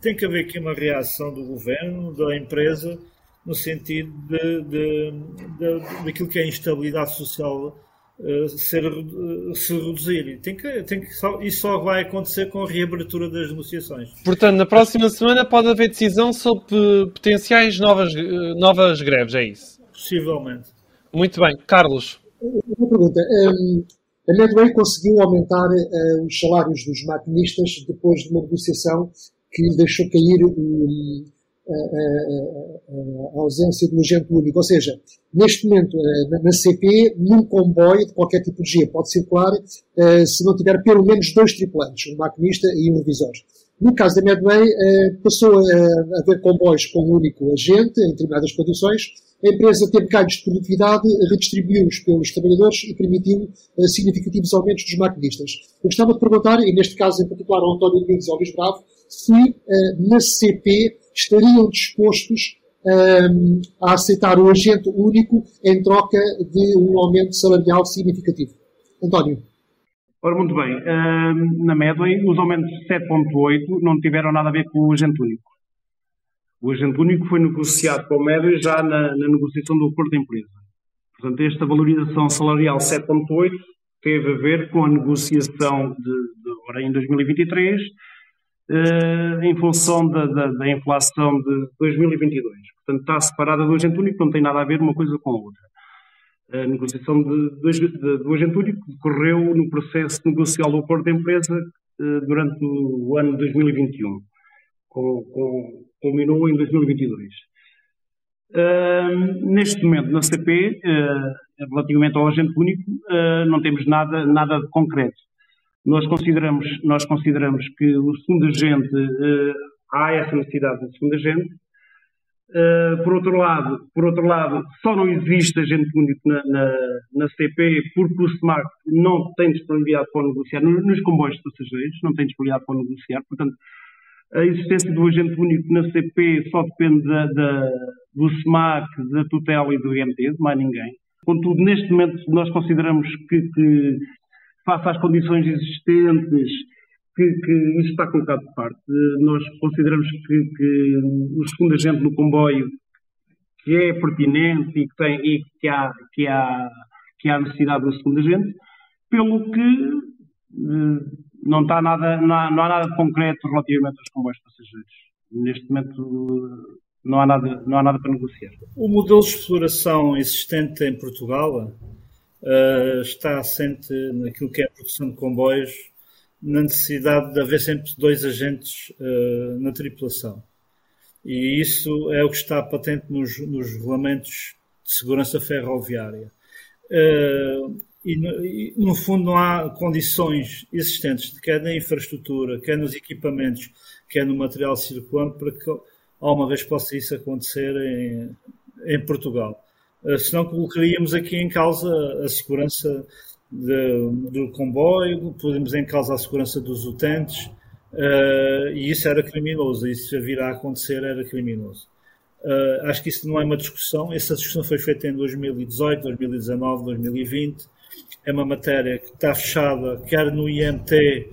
tem que haver aqui uma reação do governo, da empresa, no sentido de, de, de, daquilo que é a instabilidade social uh, ser, uh, se reduzir. E tem que, tem que só, isso só vai acontecer com a reabertura das negociações. Portanto, na próxima semana pode haver decisão sobre potenciais novas, eh, novas greves, é isso? Possivelmente. Muito bem. Carlos. Uma pergunta. Um, a Medway conseguiu aumentar uh, os salários dos maquinistas depois de uma negociação que deixou cair o, a, ausência do agente único. Ou seja, neste momento, na, na CP, num comboio de qualquer tipologia pode circular se não tiver pelo menos dois tripulantes, um maquinista e um revisor. No caso da Medway, passou a haver comboios com um único agente, em determinadas condições, a empresa teve ganhos de produtividade, redistribuiu-os pelos trabalhadores e permitiu significativos aumentos dos maquinistas. Eu gostava de perguntar, e neste caso em particular ao António Domingos e ao Luís Bravo, se uh, na CP estariam dispostos um, a aceitar o agente único em troca de um aumento salarial significativo. António. Ora, muito bem. Uh, na Medway, os aumentos de 7,8 não tiveram nada a ver com o agente único. O agente único foi negociado com a Medway já na, na negociação do acordo de empresa. Portanto, esta valorização salarial 7,8 teve a ver com a negociação de, de agora em 2023 uh, em função da, da, da, inflação de 2022. Portanto, está separada do agente único, não tem nada a ver uma coisa com a outra. A negociação de, de, de, do agente único decorreu no processo negocial do acordo de empresa uh, durante o ano 2021. Com, com, culminou em 2022. Uh, neste momento, na CP, relativamente ao agente único, não temos nada, nada de concreto. Nós consideramos, nós consideramos que o segundo agente, uh, há essa necessidade de segundo agente. Uh, por, outro lado, por outro lado, só não existe agente único na, na, na CP porque o SMART não tem disponibilidade para negociar, nos comboios de passageiros, não tem disponibilidade para negociar, portanto, a existência do agente único na CP só depende da, da, do SMAC, da tutela e do IMT, de mais ninguém. Contudo, neste momento, nós consideramos que, que face às condições existentes, que, que isso está colocado de parte. Nós consideramos que, que o segundo agente no comboio, que é pertinente e que, tem, e que, há, que, há, que há necessidade do segundo agente, pelo que eh, não, está nada, não, há, não há nada concreto relativamente aos comboios passageiros. Neste momento não há nada, não há nada para negociar. O modelo de exploração existente em Portugal uh, está assente naquilo que é a produção de comboios, na necessidade de haver sempre dois agentes uh, na tripulação. E isso é o que está patente nos, nos regulamentos de segurança ferroviária. Uh, e, no, e, no fundo, não há condições existentes, quer na infraestrutura, quer nos equipamentos, quer no material circulante, para que alguma vez possa isso acontecer em, em Portugal. Eh, senão colocaríamos aqui em causa a segurança de, do comboio, podemos em causa a segurança dos utentes, uh, e isso era criminoso, isso virá a acontecer, era criminoso. Uh, acho que isso não é uma discussão, essa discussão foi feita em 2018, 2019, 2020, é uma matéria que está fechada, quer no IMT,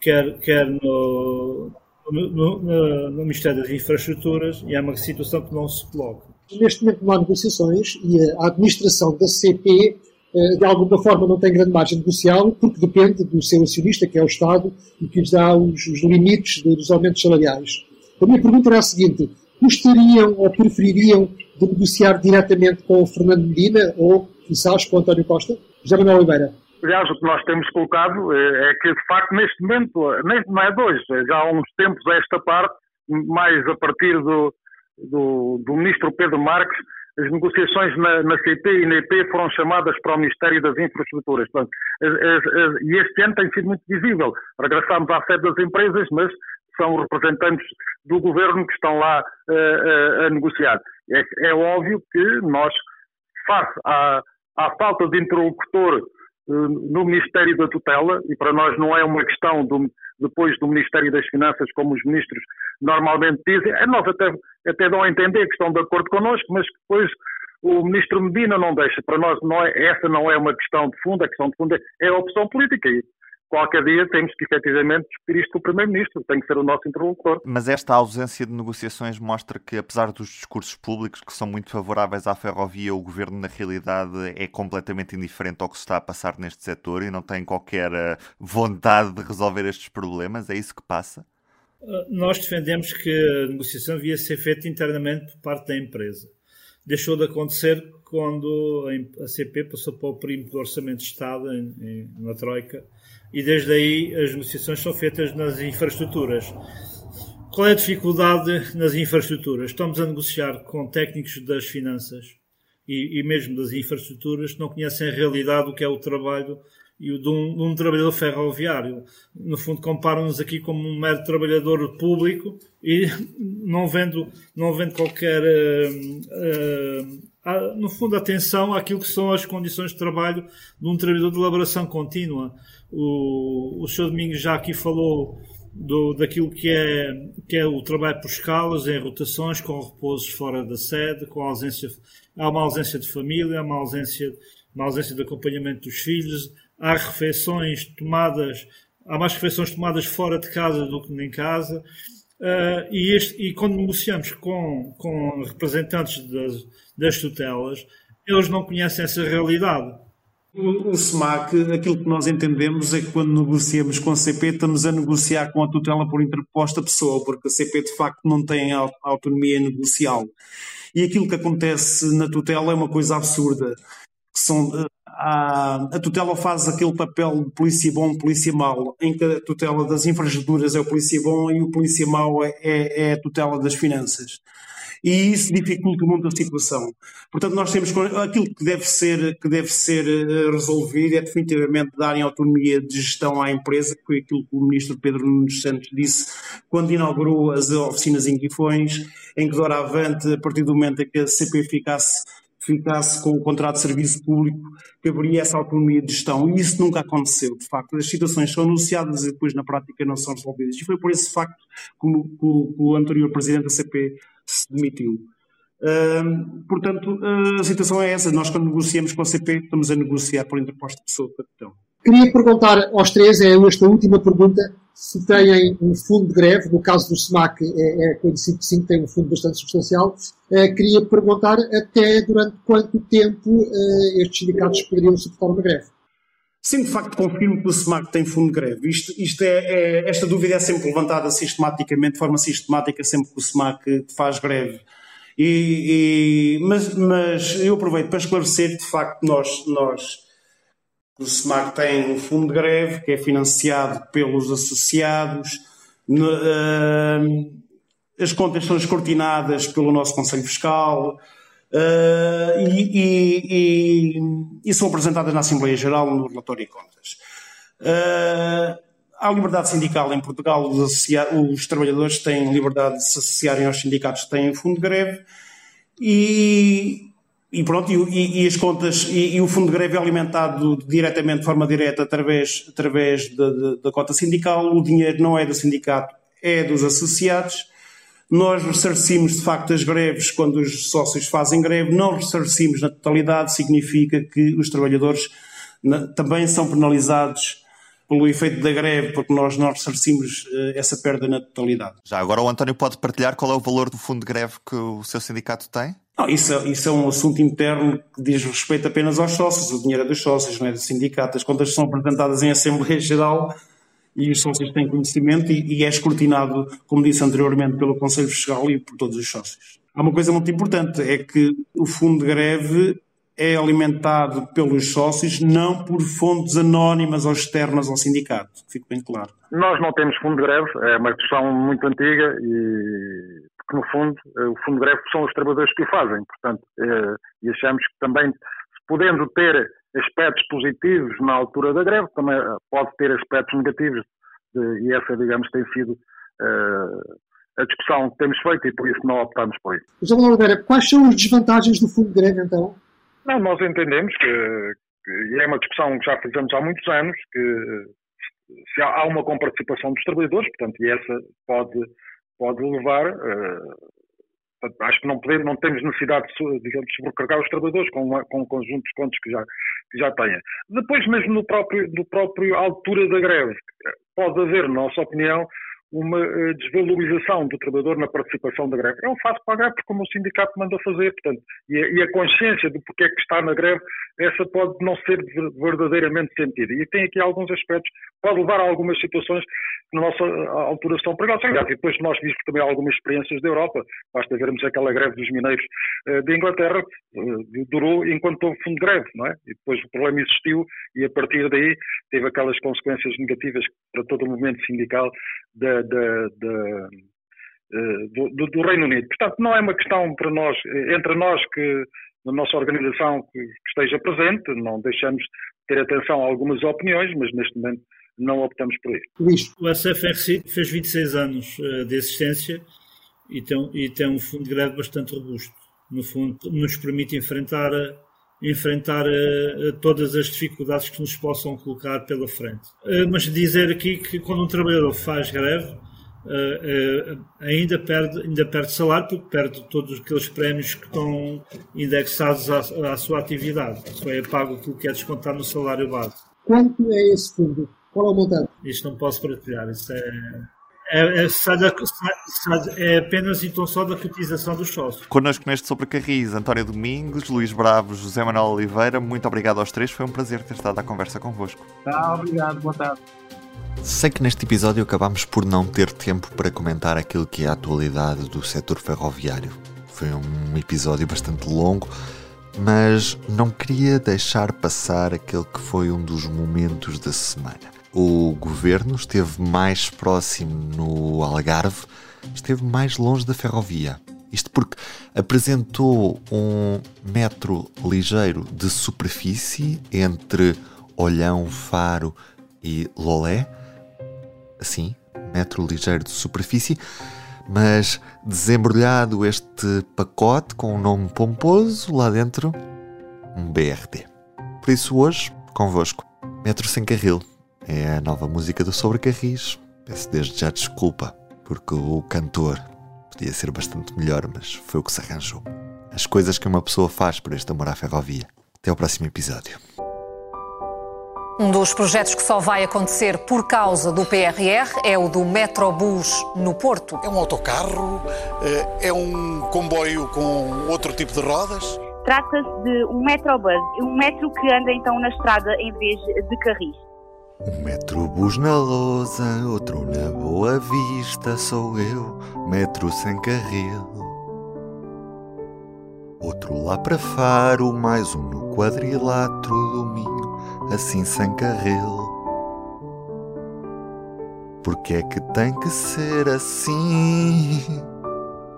quer, quer no, no, no, no Ministério das Infraestruturas, e é uma situação que não se coloca. Neste momento não há negociações e a administração da CP eh, de alguma forma não tem grande margem negocial porque depende do seu acionista, que é o Estado, e que lhes dá os, os limites dos aumentos salariais. A minha pergunta era a seguinte: gostariam ou prefeririam de negociar diretamente com o Fernando Medina ou, quizás, com o António Costa? José Manuel Oliveira. Aliás, o que nós temos colocado eh, é que, de facto, neste momento, não é dois, já há uns tempos esta parte, mais a partir do, do, do ministro Pedro Marques, as negociações na, na, CP e na EP foram chamadas para o Ministério das Infraestruturas. Portanto, as, as, as, e este ano tem sido muito visível. Regressámos à sede das empresas, mas, são representantes do governo que estão lá uh, a negociar. É, é, óbvio que nós, face à, à falta de interlocutor no Ministério da Tutela, e para nós não é uma questão do, depois do Ministério das Finanças, como os ministros normalmente dizem, é, nós até, até dão a entender que estão de acordo connosco, mas depois o ministro Medina não deixa. Para nós não é, essa não é uma questão de fundo, a questão de fundo é, é a opção política. E qualquer dia temos que efetivamente discutir isto com o Primeiro-Ministro, tem que ser o nosso interlocutor. Mas esta ausência de negociações mostra que, apesar dos discursos públicos que são muito favoráveis à ferrovia, o Governo na realidade é completamente indiferente ao que se está a passar neste setor e não tem qualquer eh, vontade de resolver estes problemas? É isso que passa? Eh, nós defendemos que a negociação devia ser feita internamente por parte da empresa. Deixou de acontecer quando a CP passou para o perímetro do Orçamento de Estado, em, em, na Troika, e desde aí as negociações são feitas nas infraestruturas. Qual é a dificuldade nas infraestruturas? Estamos a negociar com técnicos das finanças e, e mesmo das infraestruturas que não conhecem a realidade do que é o trabalho e o de um, de um trabalhador ferroviário. No fundo, comparam-nos aqui como um mero trabalhador público e (laughs) não vendo, não vendo qualquer, uh, uh, no fundo, atenção àquilo que são as condições de trabalho de um trabalhador de elaboração contínua. O, o Sr. Domingos já aqui falou do, daquilo que é, que é o trabalho por escalas, em rotações, com repousos fora da sede, com ausência, há uma ausência de família, há uma ausência, uma ausência de acompanhamento dos filhos, há refeições tomadas, há mais refeições tomadas fora de casa do que em casa. Uh, e, este, e, quando negociamos com, com representantes das, das tutelas, eles não conhecem essa realidade. O, SEMAC, aquilo que nós entendemos é que quando negociamos com a CP, estamos a negociar com a tutela por interposta pessoa, porque a CP de facto não tem autonomia negocial. E aquilo que acontece na tutela é uma coisa absurda. São, a, a tutela faz aquele papel de polícia bom, polícia mau, em que a tutela das infraestruturas é o polícia bom e o polícia mau é, é, é a tutela das finanças e isso dificulta muito a situação. Portanto, nós temos aquilo que deve ser, que deve ser eh, resolvido é definitivamente darem autonomia de gestão à empresa, que foi aquilo que o ministro Pedro Nunes Santos disse quando inaugurou as oficinas em Guifões, em que doravante, a partir do momento em que a CP ficasse ficasse com o contrato de serviço público, que haveria essa autonomia de gestão. E isso nunca aconteceu, de facto. As situações são anunciadas e depois na prática não são resolvidas. E foi por esse facto que o, que o anterior presidente da CP se demitiu. Portanto, a situação é essa. Nós, quando negociamos com a CP, estamos a negociar por interposta pessoa capitão. Queria perguntar aos três, é esta última pergunta, se têm um fundo de greve, no caso do SMAC é, é conhecido que sim, tem um fundo bastante substancial. Uh, queria perguntar até durante quanto tempo uh, estes sindicatos poderiam suportar uma greve. Sim, de facto, confirmo que o SMAC tem fundo de greve. Isto, isto é, é, esta dúvida é sempre levantada sistematicamente, de forma sistemática, sempre que o SMAC faz greve. E, e, mas, mas, eu aproveito para esclarecer, de facto, nós, nós o SMAC tem um fundo de greve que é financiado pelos associados, uh, as contas são escrutinadas pelo nosso Conselho Fiscal, Uh, e, e, e, são apresentadas na Assembleia Geral no relatório de contas. Uh, há liberdade sindical em Portugal, os, os, trabalhadores têm liberdade de se associarem aos sindicatos que têm fundo de greve e, e pronto, e, e as contas, e, o fundo de greve é alimentado diretamente, de forma direta, através, através da cota sindical, o dinheiro não é do sindicato, é dos associados, nós ressarcimos de facto as greves quando os sócios fazem greve, não ressarcimos na totalidade, significa que os trabalhadores também são penalizados pelo efeito da greve, porque nós não ressarcimos uh, essa perda na totalidade. Já agora o António pode partilhar qual é o valor do fundo de greve que o seu sindicato tem? Não, isso, é, isso é um assunto interno que diz respeito apenas aos sócios, o dinheiro é dos sócios, não é do sindicato. As contas são apresentadas em Assembleia Geral e os sócios têm conhecimento e, e é escrutinado, como disse anteriormente, pelo Conselho Fiscal e por todos os sócios. Há uma coisa muito importante, é que o fundo de greve é alimentado pelos sócios, não por fontes anónimas ou externas ao sindicato. Fico bem claro. Nós não temos fundo de greve, é uma discussão muito antiga e porque no fundo o fundo de greve são os trabalhadores que o fazem, portanto, eh, e achamos que também podendo ter aspectos positivos na altura da greve, também eh, pode ter aspectos negativos, de, e essa, digamos, tem sido a discussão que temos feito e por isso não optamos por isso. José Manuel Oliveira, quais são as desvantagens do fundo de greve então? Não, nós entendemos que, que é uma discussão que já fizemos há muitos anos, que se há, há uma comparticipação dos trabalhadores, portanto, e essa pode, pode levar uh, acho que não, podemos, não temos necessidade de, sobrecarregar os trabalhadores com, uma, com um conjunto de contos que já, que já tenha. Depois, mesmo no próprio, no próprio altura da greve, pode haver, na nossa opinião, uma uh, desvalorização do trabalhador na participação da greve. Ele faz para a greve como o sindicato manda fazer, portanto, e a, e a consciência do porquê é que está na greve, essa pode não ser verdadeiramente sentida. E tem aqui alguns aspectos, pode levar a algumas situações que na nossa altura são perigosas. E depois nós vimos também algumas experiências da Europa, basta vermos aquela greve dos mineiros uh, de Inglaterra, uh, durou enquanto houve fundo de greve, não é? E depois o problema existiu e a partir daí teve aquelas consequências negativas para todo o movimento sindical da, da, da, eh, do, do, Reino Unido. Portanto, não é uma questão para nós, eh, entre nós que na nossa organização que, que esteja presente, não deixamos de ter atenção a algumas opiniões, mas neste momento não optamos por isso. O SFRC fez 26 anos uh, de existência e tem, e tem um fundo de greve bastante robusto. No fundo, nos permite enfrentar, enfrentar uh, todas as dificuldades que nos possam colocar pela frente. Uh, mas dizer aqui que quando um trabalhador faz greve, Uh, ainda, perde, ainda perde salário porque perde todos aqueles prémios que estão indexados à, à sua atividade. Só é pago aquilo que é descontar no salário base. Quanto é esse fundo? Qual é o montante? Isto não posso partilhar. Isso é, é, é, sai da, sai, é apenas então só da cotização dos sócios. Connosco neste Sobre Carris, António Domingos, Luís Bravo, José Manuel Oliveira. Muito obrigado aos três. Foi um prazer ter estado à conversa convosco. Tá, obrigado. Boa tarde. Sei que neste episódio acabámos por não ter tempo para comentar aquilo que é a atualidade do setor ferroviário. Foi um episódio bastante longo, mas não queria deixar passar aquele que foi um dos momentos da semana. O governo esteve mais próximo no Algarve, esteve mais longe da ferrovia. Isto porque apresentou um metro ligeiro de superfície entre Olhão, Faro e Lolé, assim, metro ligeiro de superfície, mas desembrulhado este pacote com um nome pomposo, lá dentro, um BRT. Por isso hoje, convosco, Metro Sem Carril. É a nova música do Sobre Carris. Peço desde já desculpa, porque o cantor podia ser bastante melhor, mas foi o que se arranjou. As coisas que uma pessoa faz por este amor à ferrovia. Até ao próximo episódio. Um dos projetos que só vai acontecer por causa do PRR é o do Metrobus no Porto. É um autocarro? Eh, é um comboio com outro tipo de rodas? Trata-se de um Metrobus, um metro que anda então na estrada em vez de carris. Um Metrobus na lousa, outro na Boa Vista, sou eu, metro sem carril. Outro lá para Faro, mais um no quadrilátero do Minho assim sem carril. Porque é que tem que ser assim?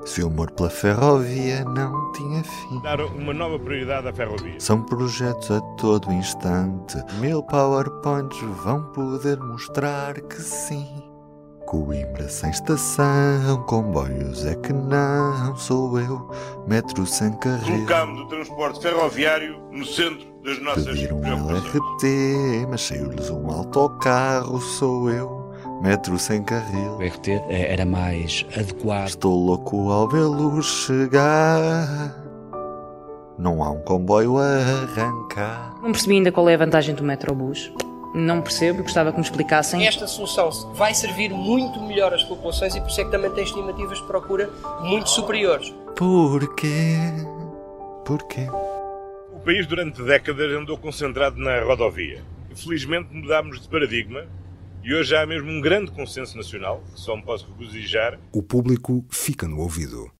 Se o amor pela ferrovia não tinha fim. Dar uma nova prioridade à ferrovia. São projetos a todo instante. Mil PowerPoints vão poder mostrar que sim. Coimbra sem estação, comboios é que não sou eu, metro sem carril. Colocamos o transporte ferroviário no centro das nossas Pediram um LRT, mas saiu-lhes um autocarro, sou eu, metro sem carril. O RT eh, era mais adequado. Estou louco ao vê-lo chegar. Não há um comboio a arrancar. Não percebi ainda qual é a vantagem do Metrobus. Não percebo, gostava que me explicassem. Esta solução vai servir muito melhor às populações e por isso é que também tem estimativas de procura muito superiores. Porquê? Porquê? O país durante décadas andou concentrado na rodovia. Felizmente mudámos de paradigma e hoje há mesmo um grande consenso nacional, só me posso regozijar. O público fica no ouvido.